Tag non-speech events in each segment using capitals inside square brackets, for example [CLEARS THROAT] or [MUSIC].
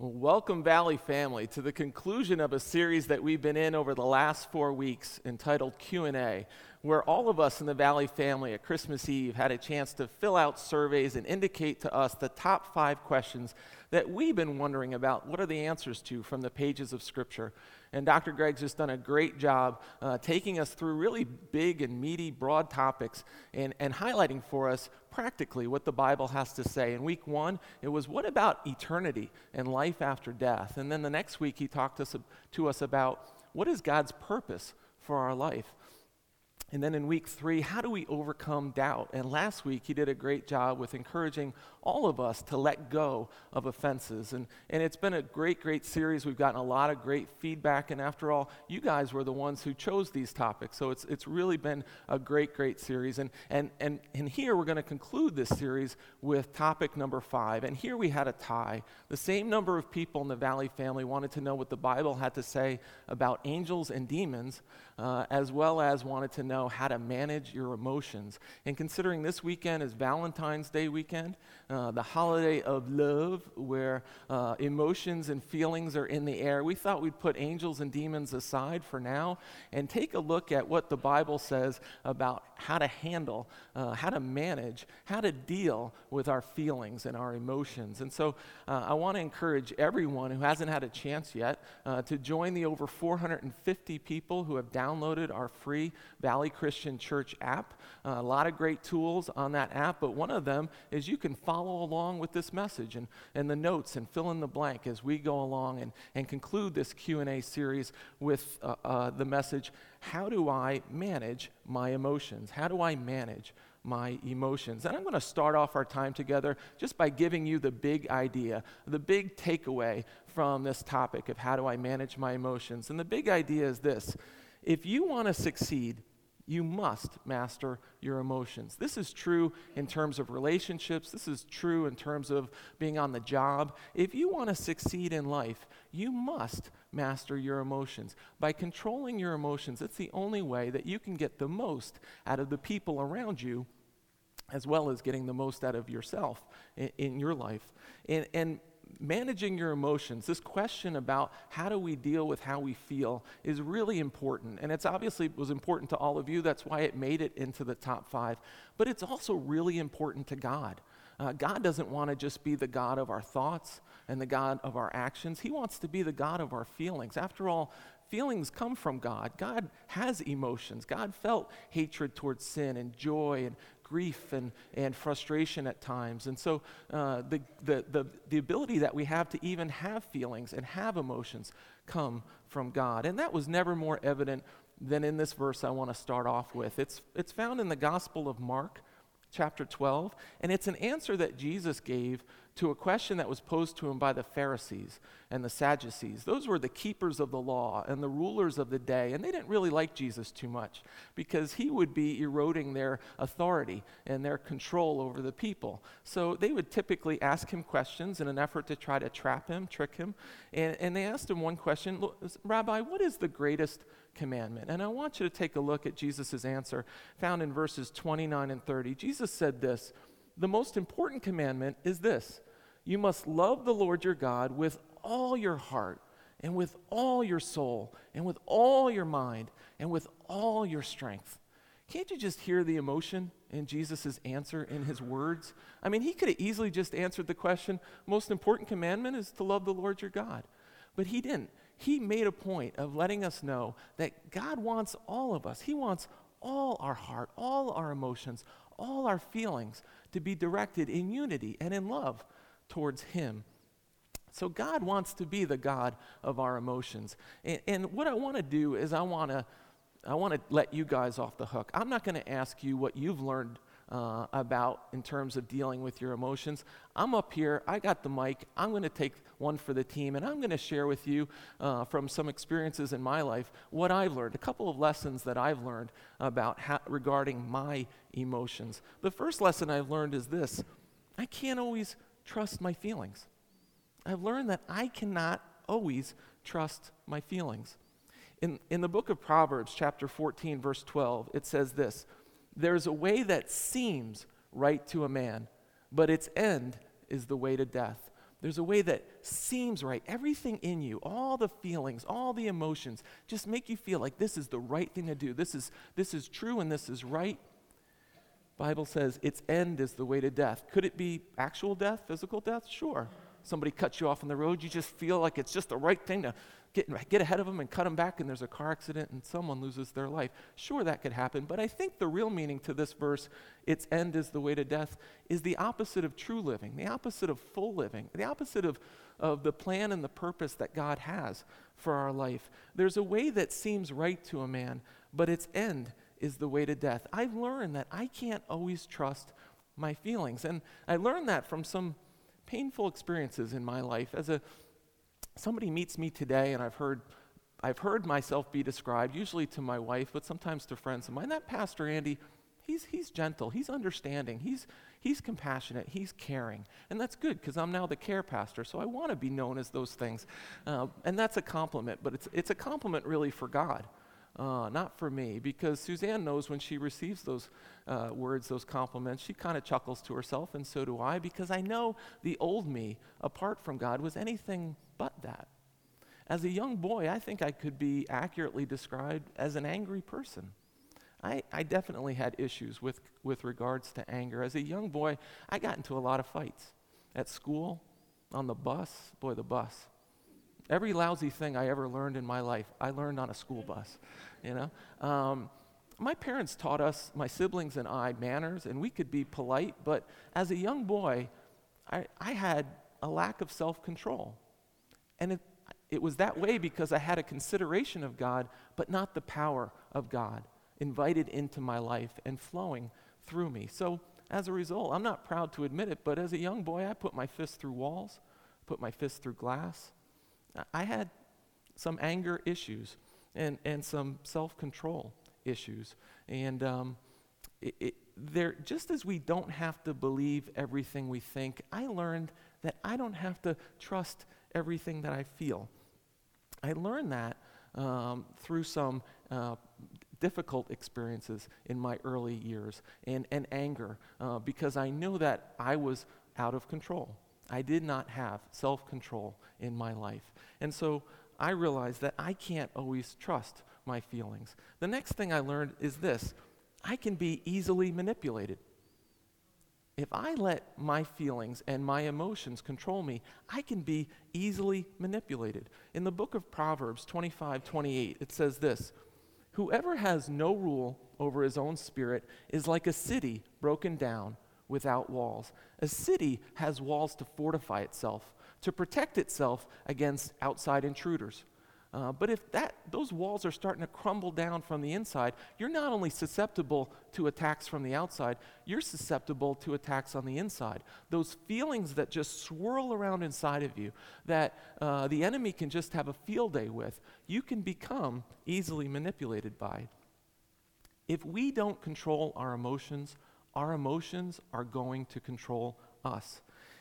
Well, welcome, Valley family, to the conclusion of a series that we've been in over the last four weeks entitled Q&A, where all of us in the Valley family at Christmas Eve had a chance to fill out surveys and indicate to us the top five questions that we've been wondering about. What are the answers to from the pages of Scripture? And Dr. Greg's just done a great job uh, taking us through really big and meaty, broad topics and, and highlighting for us practically what the Bible has to say. In week one, it was what about eternity and life after death? And then the next week, he talked to us, to us about what is God's purpose for our life? And then in week three, how do we overcome doubt? And last week, he did a great job with encouraging all of us to let go of offenses. And, and it's been a great, great series. We've gotten a lot of great feedback. And after all, you guys were the ones who chose these topics. So it's, it's really been a great, great series. And, and, and, and here we're going to conclude this series with topic number five. And here we had a tie. The same number of people in the Valley family wanted to know what the Bible had to say about angels and demons, uh, as well as wanted to know how to manage your emotions. And considering this weekend is Valentine's Day weekend, uh, the holiday of love, where uh, emotions and feelings are in the air, we thought we'd put angels and demons aside for now and take a look at what the Bible says about how to handle, uh, how to manage, how to deal with our feelings and our emotions. And so uh, I want to encourage everyone who hasn't had a chance yet uh, to join the over 450 people who have downloaded our free Valley Christian Church app. a lot of great tools on that app, but one of them is you can follow follow along with this message and, and the notes and fill in the blank as we go along and, and conclude this q&a series with uh, uh, the message how do i manage my emotions how do i manage my emotions. And I'm going to start off our time together just by giving you the big idea, the big takeaway from this topic of how do I manage my emotions. And the big idea is this if you want to succeed, you must master your emotions. This is true in terms of relationships. This is true in terms of being on the job. If you want to succeed in life, you must master your emotions. By controlling your emotions, it's the only way that you can get the most out of the people around you as well as getting the most out of yourself in, in your life. And, and managing your emotions, this question about how do we deal with how we feel is really important. And it's obviously was important to all of you. That's why it made it into the top five. But it's also really important to God. Uh, God doesn't want to just be the God of our thoughts and the God of our actions. He wants to be the God of our feelings. After all, feelings come from God. God has emotions. God felt hatred towards sin and joy and grief and, and frustration at times. And so uh, the, the, the, the ability that we have to even have feelings and have emotions come from God. And that was never more evident than in this verse I want to start off with. It's, it's found in the Gospel of Mark, chapter 12, and it's an answer that Jesus gave to a question that was posed to him by the Pharisees and the Sadducees. Those were the keepers of the law and the rulers of the day, and they didn't really like Jesus too much because he would be eroding their authority and their control over the people. So they would typically ask him questions in an effort to try to trap him, trick him. And, and they asked him one question Rabbi, what is the greatest commandment? And I want you to take a look at Jesus' answer found in verses 29 and 30. Jesus said this The most important commandment is this you must love the Lord your God with all your heart and with all your soul and with all your mind and with all your strength. Can't you just hear the emotion in Jesus' answer in his words? I mean, he could have easily just answered the question most important commandment is to love the Lord your God. But he didn't. He made a point of letting us know that God wants all of us. He wants all our heart, all our emotions, all our feelings to be directed in unity and in love towards Him. So God wants to be the God of our emotions. And, and what I want to do is I want to I want to let you guys off the hook. I'm not going to ask you what you've learned uh, about in terms of dealing with your emotions. I'm up here, I got the mic, I'm going to take one for the team, and I'm going to share with you uh, from some experiences in my life what I've learned, a couple of lessons that I've learned about regarding my emotions. The first lesson I've learned is this I can't always trust my feelings. I've learned that I cannot always trust my feelings. In, in the book of Proverbs, chapter 14, verse 12, it says this There's a way that seems right to a man, but its end is the way to death. There's a way that seems right, everything in you, all the feelings, all the emotions, just make you feel like this is the right thing to do. This is, this is true and this is right. Bible says its end is the way to death. Could it be actual death, physical death? Sure. Somebody cuts you off on the road, you just feel like it's just the right thing to get, get ahead of them and cut them back, and there's a car accident and someone loses their life. Sure, that could happen, but I think the real meaning to this verse, its end is the way to death, is the opposite of true living, the opposite of full living, the opposite of, of the plan and the purpose that God has for our life. There's a way that seems right to a man, but its end is the way to death. I've learned that I can't always trust my feelings, and I learned that from some painful experiences in my life as a somebody meets me today and I've heard I've heard myself be described, usually to my wife, but sometimes to friends of mine, that Pastor Andy, he's, he's gentle, he's understanding, he's, he's compassionate, he's caring. And that's good because I'm now the care pastor, so I want to be known as those things. Uh, and that's a compliment, but it's, it's a compliment really for God. Uh, not for me, because Suzanne knows when she receives those uh, words, those compliments, she kind of chuckles to herself, and so do I, because I know the old me, apart from God, was anything but that. As a young boy, I think I could be accurately described as an angry person. I, I definitely had issues with, with regards to anger. As a young boy, I got into a lot of fights at school, on the bus. Boy, the bus. Every lousy thing I ever learned in my life, I learned on a school bus. You know, um, my parents taught us, my siblings and I, manners, and we could be polite. But as a young boy, I, I had a lack of self-control. And it, it was that way because I had a consideration of God, but not the power of God invited into my life and flowing through me. So as a result, I'm not proud to admit it, but as a young boy, I put my fist through walls, put my fist through glass. I had some anger issues and, and some self control issues. And um, it, it, there, just as we don't have to believe everything we think, I learned that I don't have to trust everything that I feel. I learned that um, through some uh, difficult experiences in my early years and, and anger uh, because I knew that I was out of control. I did not have self control in my life. And so I realized that I can't always trust my feelings. The next thing I learned is this I can be easily manipulated. If I let my feelings and my emotions control me, I can be easily manipulated. In the book of Proverbs 25 28, it says this Whoever has no rule over his own spirit is like a city broken down without walls. A city has walls to fortify itself, to protect itself against outside intruders. Uh, but if that, those walls are starting to crumble down from the inside, you're not only susceptible to attacks from the outside, you're susceptible to attacks on the inside. Those feelings that just swirl around inside of you, that uh, the enemy can just have a field day with, you can become easily manipulated by. If we don't control our emotions, our emotions are going to control us.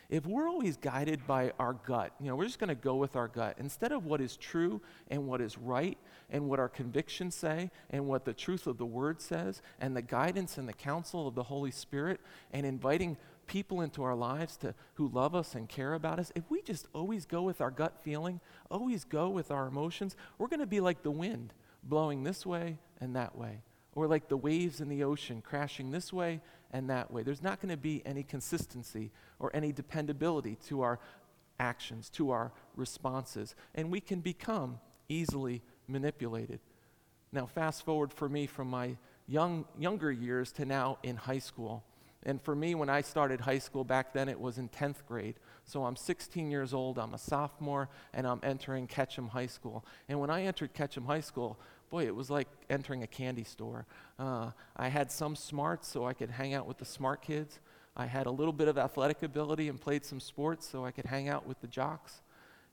If we're always guided by our gut, you know, we're just going to go with our gut. Instead of what is true and what is right and what our convictions say and what the truth of the word says and the guidance and the counsel of the Holy Spirit and inviting people into our lives to who love us and care about us, if we just always go with our gut feeling, always go with our emotions, we're going to be like the wind blowing this way and that way or like the waves in the ocean crashing this way and that way. There's not going to be any consistency or any dependability to our actions, to our responses, and we can become easily manipulated. Now, fast forward for me from my young, younger years to now in high school. And for me, when I started high school back then, it was in 10th grade. So I'm 16 years old, I'm a sophomore, and I'm entering Ketcham High School. And when I entered Ketcham High School, boy, it was like entering a candy store. Uh, I had some smarts so I could hang out with the smart kids. I had a little bit of athletic ability and played some sports so I could hang out with the jocks.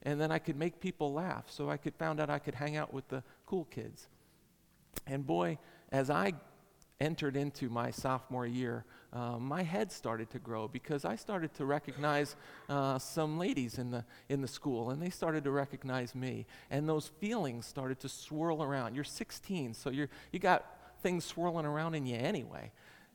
And then I could make people laugh so I could found out I could hang out with the cool kids. And boy, as I entered into my sophomore year, uh, my head started to grow because I started to recognize uh, some ladies in the, in the school, and they started to recognize me. And those feelings started to swirl around. You're 16, so you're, you got things swirling around in you anyway.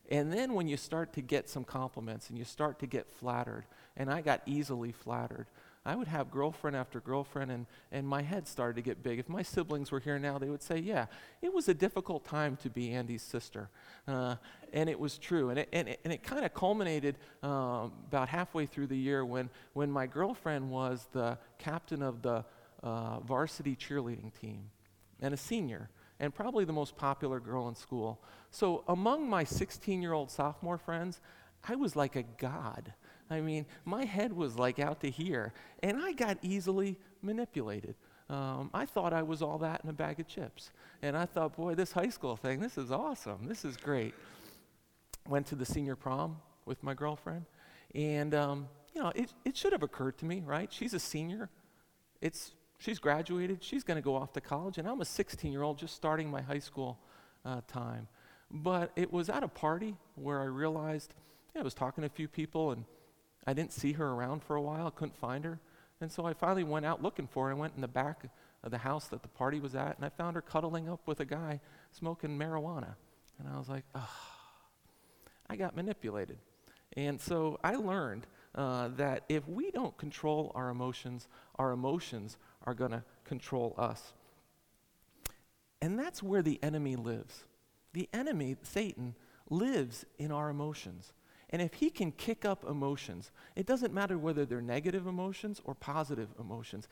And then when you start to get some compliments and you start to get flattered, and I got easily flattered, I would have girlfriend after girlfriend, and, and my head started to get big. If my siblings were here now, they would say, Yeah, it was a difficult time to be Andy's sister. Uh, and it was true. And it, and it, and it kind of culminated um, about halfway through the year when, when my girlfriend was the captain of the uh, varsity cheerleading team and a senior and probably the most popular girl in school. So among my 16 year old sophomore friends, I was like a god. I mean, my head was like out to here, and I got easily manipulated. Um, I thought I was all that in a bag of chips. And I thought, boy, this high school thing, this is awesome. This is great. Went to the senior prom with my girlfriend. And, um, you know, it, it should have occurred to me, right? She's a senior. It's, she's graduated. She's going to go off to college. And I'm a 16 year old just starting my high school uh, time. But it was at a party where I realized, yeah, I was talking to a few people and I didn't see her around for a while, I couldn't find her. And so I finally went out looking for her. I went in the back of the house that the party was at, and I found her cuddling up with a guy smoking marijuana. And I was like, I got manipulated. And so I learned uh, that if we don't control our emotions, our emotions are going to control us. And that's where the enemy lives. The enemy, Satan, lives in our emotions. And if he can kick up emotions, it doesn't matter whether they're negative emotions or positive emotions.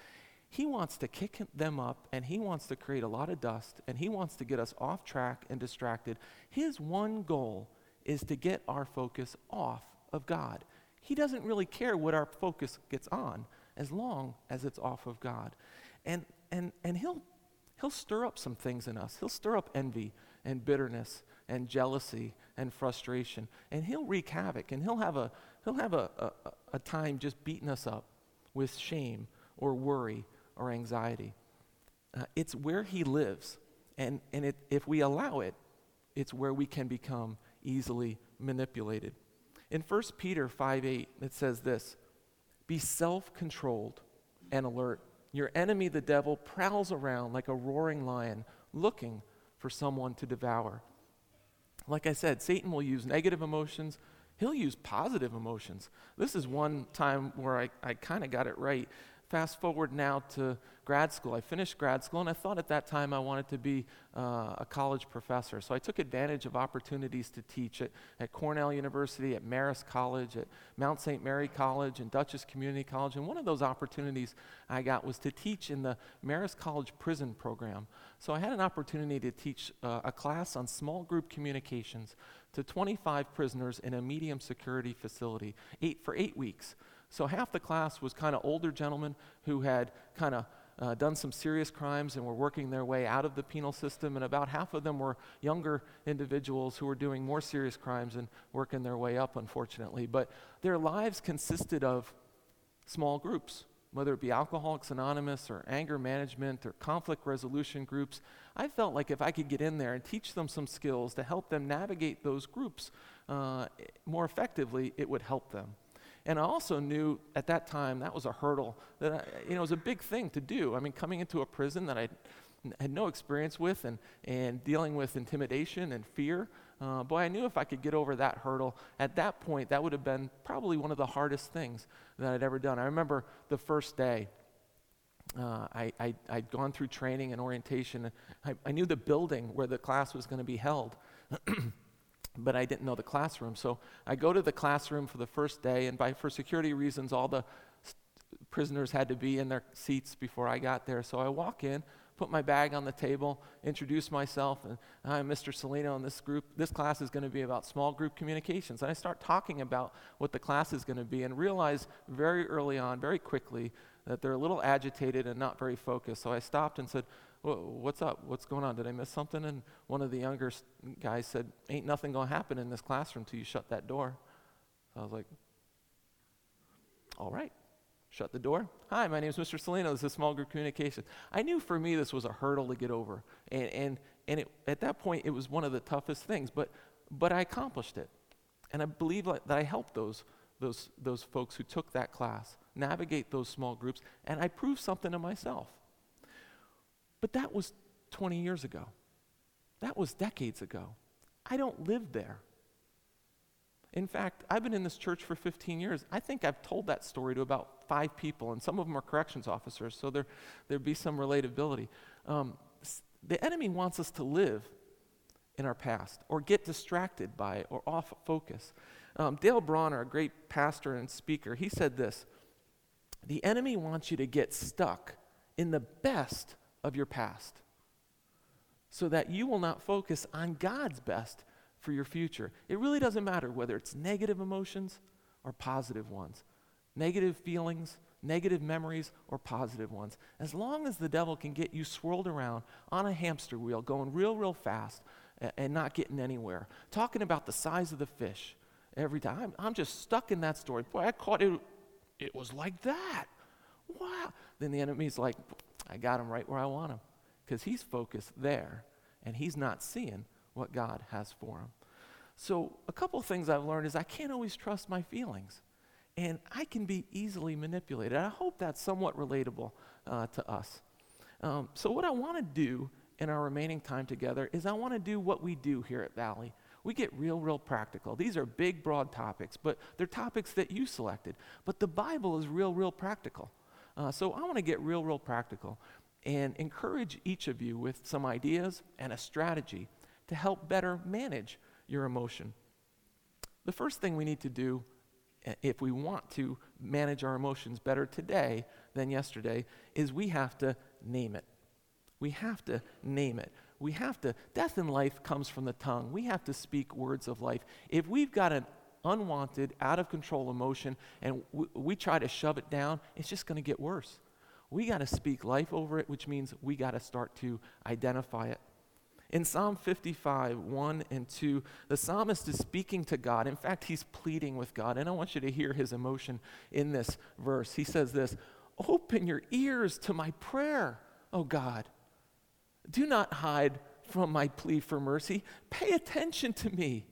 He wants to kick them up and he wants to create a lot of dust and he wants to get us off track and distracted. His one goal is to get our focus off of God. He doesn't really care what our focus gets on as long as it's off of God. And, and, and he'll, he'll stir up some things in us. He'll stir up envy and bitterness and jealousy and frustration. And he'll wreak havoc and he'll have a, he'll have a, a, a time just beating us up with shame or worry or anxiety. Uh, it's where he lives. And, and it, if we allow it, it's where we can become easily manipulated. In 1 Peter 5 8, it says this Be self controlled and alert. Your enemy, the devil, prowls around like a roaring lion looking for someone to devour. Like I said, Satan will use negative emotions, he'll use positive emotions. This is one time where I, I kind of got it right. Fast forward now to grad school. I finished grad school, and I thought at that time I wanted to be uh, a college professor. So I took advantage of opportunities to teach at, at Cornell University, at Marist College, at Mount St. Mary College, and Dutchess Community College. And one of those opportunities I got was to teach in the Marist College prison program. So I had an opportunity to teach uh, a class on small group communications to 25 prisoners in a medium security facility eight, for eight weeks. So half the class was kind of older gentlemen who had kind of uh, done some serious crimes and were working their way out of the penal system, and about half of them were younger individuals who were doing more serious crimes and working their way up, unfortunately. But their lives consisted of small groups, whether it be Alcoholics Anonymous or anger management or conflict resolution groups. I felt like if I could get in there and teach them some skills to help them navigate those groups uh, more effectively, it would help them. And I also knew at that time that was a hurdle that I, you know was a big thing to do. I mean, coming into a prison that I had no experience with and, and dealing with intimidation and fear. Uh, boy, I knew if I could get over that hurdle, at that point, that would have been probably one of the hardest things that I'd ever done. I remember the first day, uh, I, I, had gone through training and orientation. I, I knew the building where the class was going to be held. [CLEARS THROAT] but I didn't know the classroom. So I go to the classroom for the first day, and by for security reasons, all the st- prisoners had to be in their seats before I got there. So I walk in, put my bag on the table, introduce myself, and I'm Mr. Salino, and this group, this class is going to be about small group communications. And I start talking about what the class is going to be, and realize very early on, very quickly, that they're a little agitated and not very focused. So I stopped and said, what's up? What's going on? Did I miss something? And one of the younger guys said, ain't nothing going to happen in this classroom till you shut that door. So I was like, all right. Shut the door. Hi, my name is Mr. Salino. This is small group communication. I knew for me this was a hurdle to get over. And, and, and it, at that point, it was one of the toughest things. But, but I accomplished it. And I believe that I helped those, those, those folks who took that class navigate those small groups. And I proved something to myself. But that was 20 years ago. That was decades ago. I don't live there. In fact, I've been in this church for 15 years. I think I've told that story to about five people, and some of them are corrections officers, so there, there'd be some relatability. Um, the enemy wants us to live in our past or get distracted by it or off focus. Um, Dale Bronner, a great pastor and speaker, he said this The enemy wants you to get stuck in the best of your past so that you will not focus on God's best for your future. It really doesn't matter whether it's negative emotions or positive ones, negative feelings, negative memories, or positive ones. As long as the devil can get you swirled around on a hamster wheel, going real, real fast and, not getting anywhere, talking about the size of the fish every time. I'm, I'm just stuck in that story. Boy, I caught it. It was like that. Wow. Then the enemy's like, I got him right where I want him because he's focused there and he's not seeing what God has for him. So, a couple things I've learned is I can't always trust my feelings, and I can be easily manipulated. I hope that's somewhat relatable uh, to us. Um, so, what I want to do in our remaining time together is I want to do what we do here at Valley. We get real, real practical. These are big, broad topics, but they're topics that you selected. But the Bible is real, real practical. Uh, so I want to get real, real practical and encourage each of you with some ideas and a strategy to help better manage your emotion. The first thing we need to do eh, if we want to manage our emotions better today than yesterday is we have to name it. We have to name it. We have to, death in life comes from the tongue. We have to speak words of life. If we've got an unwanted, out of control emotion and we, try to shove it down, it's just going to get worse. We got to speak life over it, which means we got to start to identify it. In Psalm 55, 1 and 2, the psalmist is speaking to God. In fact, he's pleading with God. And I want you to hear his emotion in this verse. He says this Open your ears to my prayer, O God. Do not hide from my plea for mercy. Pay attention to me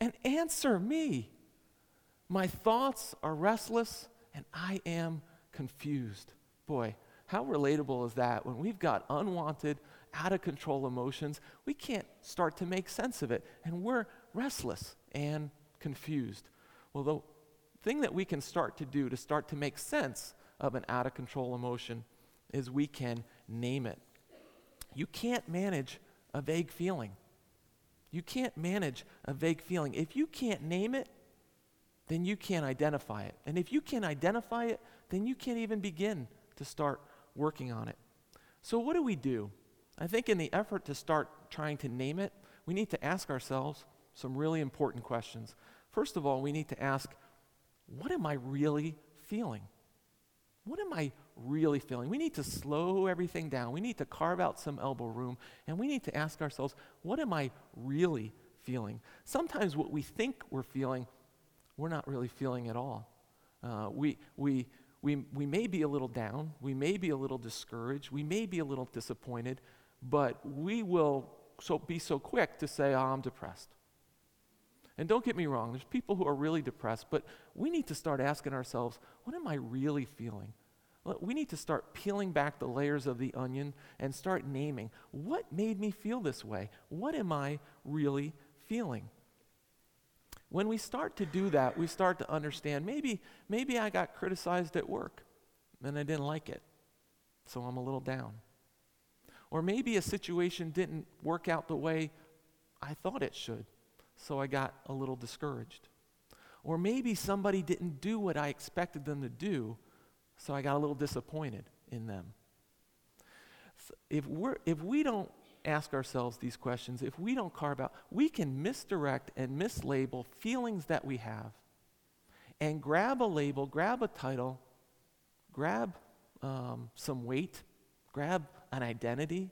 and answer me. My thoughts are restless and I am confused. Boy, how relatable is that when we've got unwanted, out of control emotions, we can't start to make sense of it, and we're restless and confused. Well, the thing that we can start to do to start to make sense of an out of control emotion is we can name it. You can't manage a vague feeling. You can't manage a vague feeling. If you can't name it, then you can't identify it. And if you can't identify it, then you can't even begin to start working on it. So, what do we do? I think in the effort to start trying to name it, we need to ask ourselves some really important questions. First of all, we need to ask, what am I really feeling? What am I really feeling? We need to slow everything down. We need to carve out some elbow room, and we need to ask ourselves, what am I really feeling? Sometimes what we think we're feeling, we're not really feeling at all. Uh, we, we, we, we may be a little down. We may be a little discouraged. We may be a little disappointed but we will so be so quick to say, oh, I'm depressed. And don't get me wrong, there's people who are really depressed, but we need to start asking ourselves, what am I really feeling? We need to start peeling back the layers of the onion and start naming what made me feel this way? What am I really feeling? When we start to do that, we start to understand maybe, maybe I got criticized at work and I didn't like it, so I'm a little down. Or maybe a situation didn't work out the way I thought it should, so I got a little discouraged. Or maybe somebody didn't do what I expected them to do, so I got a little disappointed in them. So if, we're, if we don't ask ourselves these questions, if we don't carve out, we can misdirect and mislabel feelings that we have and grab a label, grab a title, grab um, some weight, grab an identity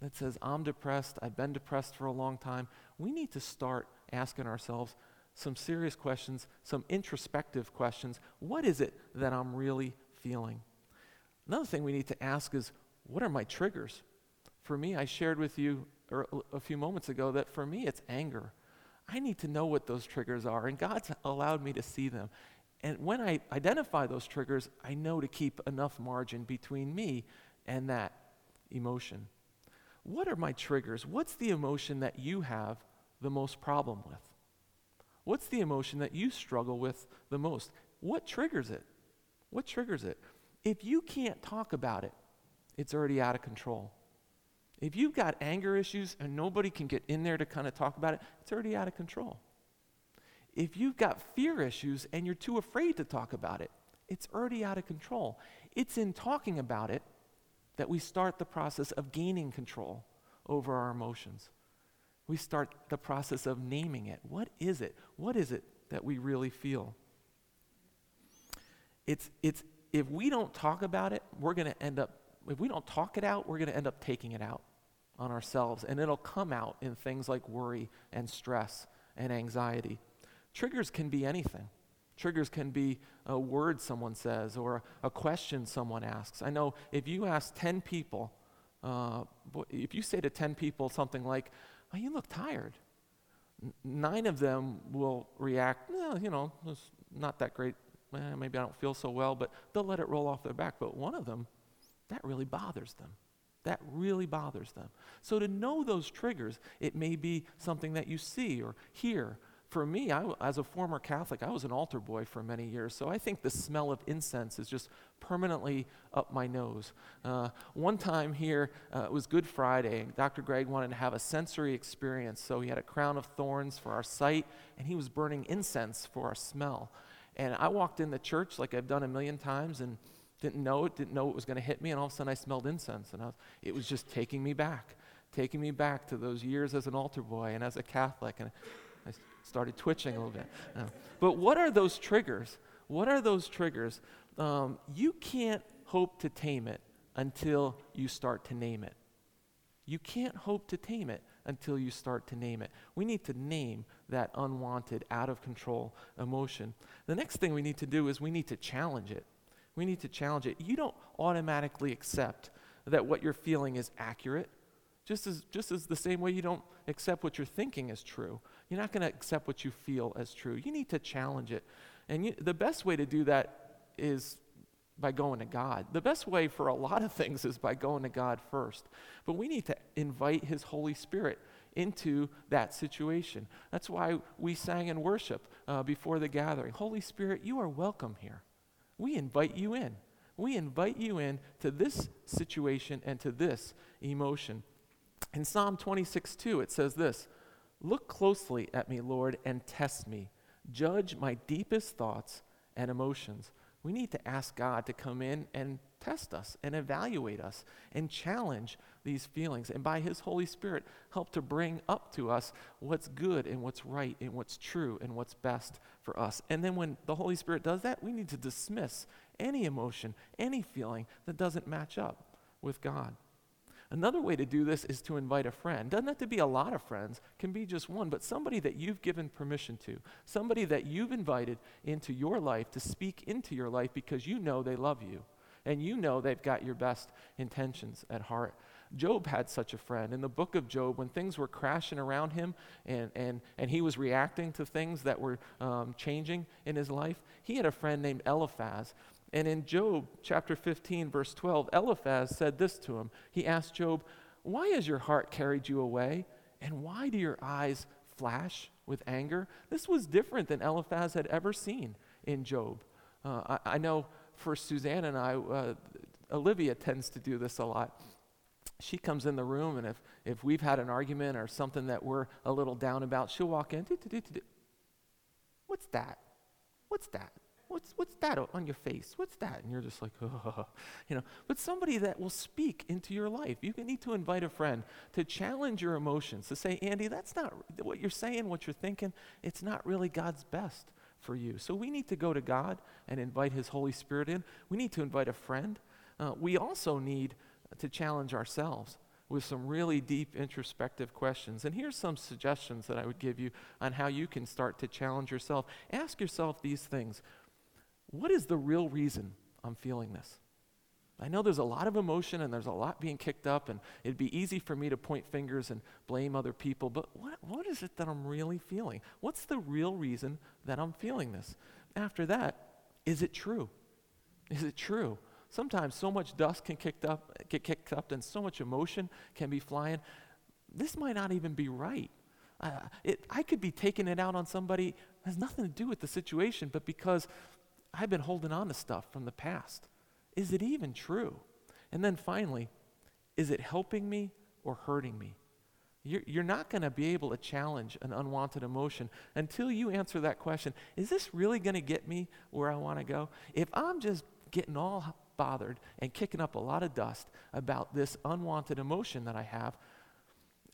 that says, I'm depressed, I've been depressed for a long time, we need to start asking ourselves some serious questions, some introspective questions. What is it that I'm really feeling? Another thing we need to ask is, what are my triggers? For me, I shared with you er, a few moments ago that for me, it's anger. I need to know what those triggers are, and God's allowed me to see them. And when I identify those triggers, I know to keep enough margin between me and that emotion. What are my triggers? What's the emotion that you have the most problem with? What's the emotion that you struggle with the most? What triggers it? What triggers it? If you can't talk about it, it's already out of control. If you've got anger issues and nobody can get in there to kind of talk about it, it's already out of control. If you've got fear issues and you're too afraid to talk about it, it's already out of control. It's in talking about it that we start the process of gaining control over our emotions. We start the process of naming it. What is it? What is it that we really feel? It's, it's, if we don't talk about it, we're going to end up, if we don't talk it out, we're going to end up taking it out on ourselves. And it'll come out in things like worry and stress and anxiety. Triggers can be anything. Triggers can be a word someone says or a question someone asks. I know if you ask 10 people, uh, if you say to 10 people something like, you look tired, nine of them will react, eh, you know, it's not that great. Eh, maybe I don't feel so well, but they'll let it roll off their back. But one of them, that really bothers them. That really bothers them. So to know those triggers, it may be something that you see or hear for me, I, as a former Catholic, I was an altar boy for many years, so I think the smell of incense is just permanently up my nose. Uh, one time here, uh, it was Good Friday, Dr. Greg wanted to have a sensory experience, so he had a crown of thorns for our sight, and he was burning incense for our smell. And I walked in the church like I've done a million times and didn't know it, didn't know it was going to hit me, and all of a sudden I smelled incense, and was, it was just taking me back, taking me back to those years as an altar boy and as a Catholic. And started twitching a little bit. Uh, but what are those triggers? What are those triggers? Um, you can't hope to tame it until you start to name it. You can't hope to tame it until you start to name it. We need to name that unwanted, out of control emotion. The next thing we need to do is we need to challenge it. We need to challenge it. You don't automatically accept that what you're feeling is accurate, just as, just as the same way you don't accept what you're thinking is true. You're not going to accept what you feel as true. You need to challenge it. And you, the best way to do that is by going to God. The best way for a lot of things is by going to God first. But we need to invite His Holy Spirit into that situation. That's why we sang in worship uh, before the gathering Holy Spirit, you are welcome here. We invite you in. We invite you in to this situation and to this emotion. In Psalm 26 2, it says this Look closely at me, Lord, and test me. Judge my deepest thoughts and emotions. We need to ask God to come in and test us and evaluate us and challenge these feelings. And by His Holy Spirit, help to bring up to us what's good and what's right and what's true and what's best for us. And then when the Holy Spirit does that, we need to dismiss any emotion, any feeling that doesn't match up with God. Another way to do this is to invite a friend. Doesn't have to be a lot of friends, can be just one, but somebody that you've given permission to, somebody that you've invited into your life to speak into your life because you know they love you and you know they've got your best intentions at heart. Job had such a friend. In the book of Job, when things were crashing around him and, and, and he was reacting to things that were um, changing in his life, he had a friend named Eliphaz. And in Job chapter 15, verse 12, Eliphaz said this to him. He asked Job, Why has your heart carried you away? And why do your eyes flash with anger? This was different than Eliphaz had ever seen in Job. Uh, I, I, know for Suzanne and I, uh, Olivia tends to do this a lot. She comes in the room, and if, if we've had an argument or something that we're a little down about, she'll walk in. What's that? What's that? What's, what's that on your face? What's that? And you're just like, oh, [LAUGHS] you know. But somebody that will speak into your life. You need to invite a friend to challenge your emotions, to say, Andy, that's not what you're saying, what you're thinking. It's not really God's best for you. So we need to go to God and invite His Holy Spirit in. We need to invite a friend. Uh, we also need to challenge ourselves with some really deep introspective questions. And here's some suggestions that I would give you on how you can start to challenge yourself. Ask yourself these things what is the real reason I'm feeling this? I know there's a lot of emotion and there's a lot being kicked up, and it'd be easy for me to point fingers and blame other people, but what, what is it that I'm really feeling? What's the real reason that I'm feeling this? After that, is it true? Is it true? Sometimes so much dust can kicked up, get kicked up and so much emotion can be flying. This might not even be right. Uh, it, I could be taking it out on somebody has nothing to do with the situation, but because I've been holding on to stuff from the past. Is it even true? And then finally, is it helping me or hurting me? You're, you're not going to be able to challenge an unwanted emotion until you answer that question Is this really going to get me where I want to go? If I'm just getting all bothered and kicking up a lot of dust about this unwanted emotion that I have,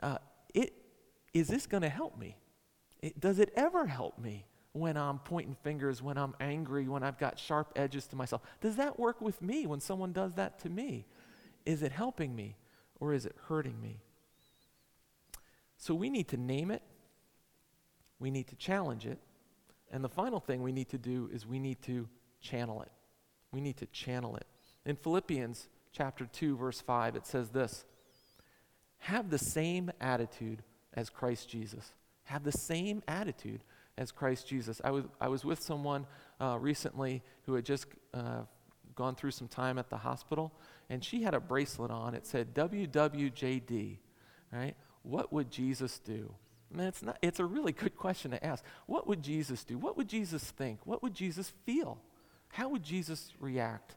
uh, it, is this going to help me? It, does it ever help me when I'm pointing fingers, when I'm angry, when I've got sharp edges to myself? Does that work with me when someone does that to me? Is it helping me or is it hurting me? So we need to name it, we need to challenge it, and the final thing we need to do is we need to channel it. We need to channel it. In Philippians chapter 2 verse 5 it says this: Have the same attitude as Christ Jesus. Have the same attitude as Christ Jesus. I was, I was with someone uh, recently who had just uh, gone through some time at the hospital, and she had a bracelet on. It said WWJD, right? What would Jesus do? And it's, not, it's a really good question to ask. What would Jesus do? What would Jesus think? What would Jesus feel? How would Jesus react?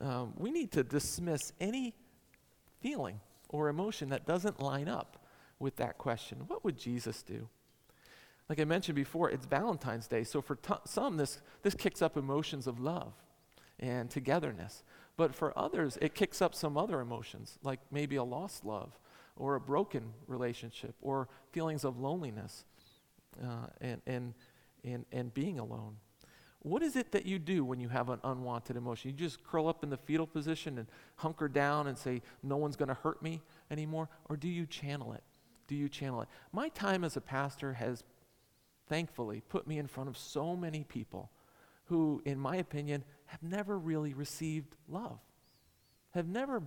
Um, we need to dismiss any feeling or emotion that doesn't line up with that question. What would Jesus do? Like I mentioned before, it's Valentine's Day, so for t- some, this, this kicks up emotions of love and togetherness. But for others, it kicks up some other emotions, like maybe a lost love or a broken relationship or feelings of loneliness uh, and, and, and, and being alone. What is it that you do when you have an unwanted emotion? You just curl up in the fetal position and hunker down and say, No one's going to hurt me anymore? Or do you channel it? Do you channel it? My time as a pastor has thankfully put me in front of so many people who, in my opinion, have never really received love, have never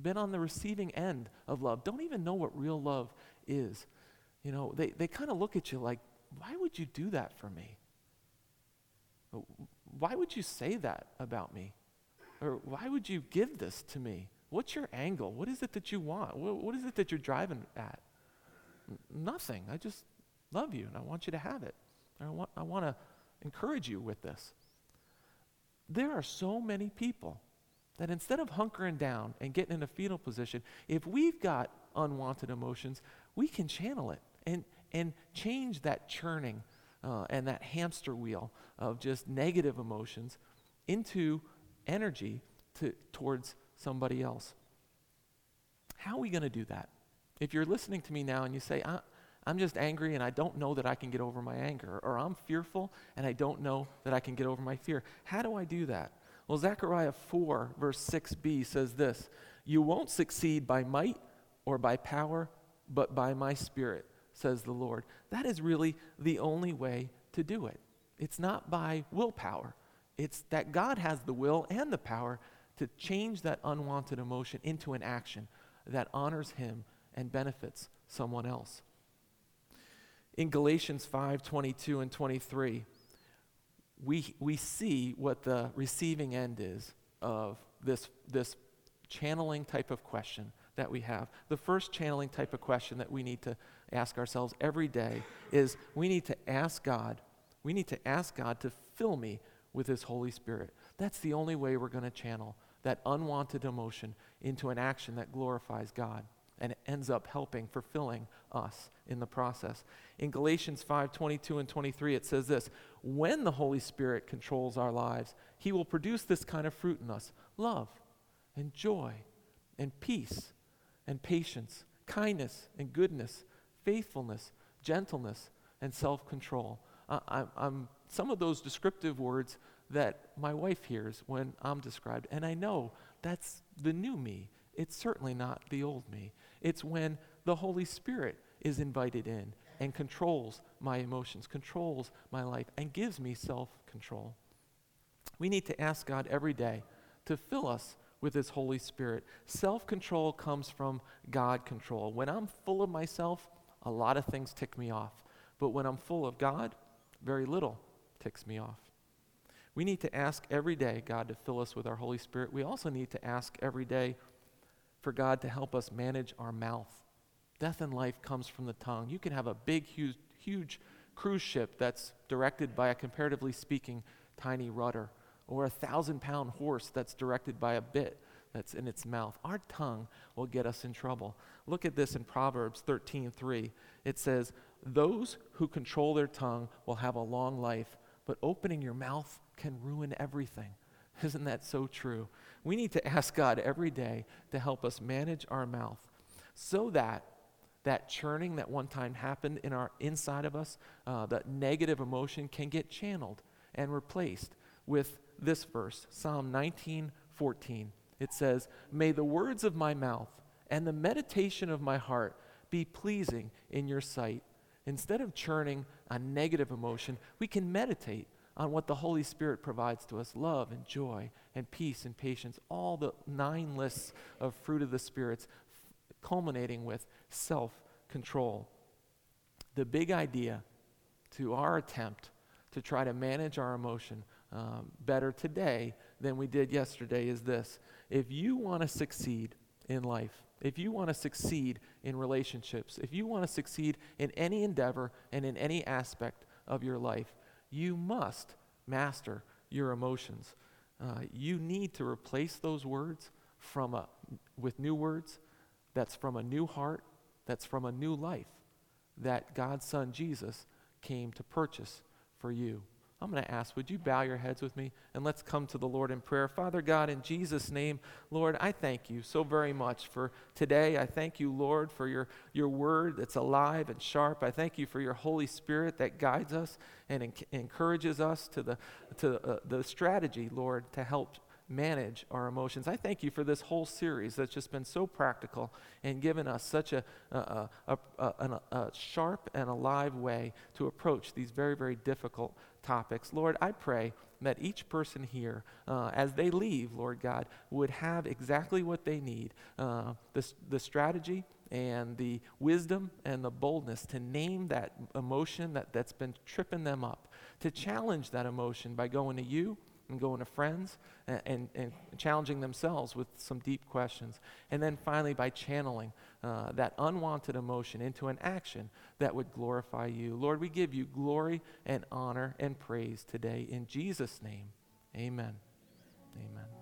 been on the receiving end of love, don't even know what real love is. You know, they, they kind of look at you like, why would you do that for me? Why would you say that about me? Or why would you give this to me? What's your angle? What is it that you want? what, what is it that you're driving at? nothing. I just love you and I want you to have it. I want, I want to encourage you with this. There are so many people that instead of hunkering down and getting in a fetal position, if we've got unwanted emotions, we can channel it and, and change that churning uh, and that hamster wheel of just negative emotions into energy to, towards somebody else. How are we going to do that? If you're listening to me now and you say, I'm just angry and I don't know that I can get over my anger, or I'm fearful and I don't know that I can get over my fear, how do I do that? Well, Zechariah 4, verse 6b says this You won't succeed by might or by power, but by my spirit, says the Lord. That is really the only way to do it. It's not by willpower, it's that God has the will and the power to change that unwanted emotion into an action that honors Him and benefits someone else. In Galatians 5 22 and 23, we, we see what the receiving end is of this, this channeling type of question that we have. The first channeling type of question that we need to ask ourselves every day is we need to ask God, we need to ask God to fill me with His Holy Spirit. That's the only way we're going to channel that unwanted emotion into an action that glorifies God and it ends up helping, fulfilling us in the process. In Galatians 5 22 and 23, it says this When the Holy Spirit controls our lives, He will produce this kind of fruit in us love and joy and peace and patience, kindness and goodness, faithfulness, gentleness, and self control. I, I'm some of those descriptive words that my wife hears when I'm described, and I know that's the new me. It's certainly not the old me. It's when the Holy Spirit is invited in and controls my emotions, controls my life, and gives me self control. We need to ask God every day to fill us with His Holy Spirit. Self control comes from God control. When I'm full of myself, a lot of things tick me off. But when I'm full of God, very little ticks me off. We need to ask every day God to fill us with our Holy Spirit. We also need to ask every day for God to help us manage our mouth. Death and life comes from the tongue. You can have a big, huge, huge cruise ship that's directed by a comparatively speaking tiny rudder, or a thousand pound horse that's directed by a bit that's in its mouth. Our tongue will get us in trouble. Look at this in Proverbs 13:3. It says, "Those who control their tongue will have a long life, but opening your mouth can ruin everything." [LAUGHS] Isn't that so true? We need to ask God every day to help us manage our mouth so that that churning that one time happened in our inside of us, uh, that negative emotion can get channeled and replaced with this verse, Psalm 19:14. It says, "May the words of my mouth and the meditation of my heart be pleasing in your sight." Instead of churning a negative emotion, we can meditate on what the Holy Spirit provides to us love and joy and peace and patience, all the nine lists of fruit of the spirits, culminating with self control. The big idea to our attempt to try to manage our emotion um, better today than we did yesterday is this. If you want to succeed in life, if you want to succeed in relationships, if you want to succeed in any endeavor and in any aspect of your life, you must master your emotions. Uh, you need to replace those words from a, with new words that's from a new heart, that's from a new life that God's Son Jesus came to purchase for you. I'm going to ask, would you bow your heads with me and let's come to the Lord in prayer. Father God, in Jesus' name, Lord, I thank you so very much for today. I thank you, Lord, for your, your word that's alive and sharp. I thank you for your Holy Spirit that guides us and enc- encourages us to, the, to uh, the strategy, Lord, to help manage our emotions. I thank you for this whole series that's just been so practical and given us such a, a, a, a, sharp and alive way to approach these very, very difficult topics. Lord, I pray that each person here, uh, as they leave, Lord God, would have exactly what they need uh, the, the strategy and the wisdom and the boldness to name that emotion that, that's been tripping them up, to challenge that emotion by going to you and going to friends and, and, and, challenging themselves with some deep questions. And then finally, by channeling uh, that unwanted emotion into an action that would glorify you. Lord, we give you glory and honor and praise today. In Jesus' name, amen. Amen.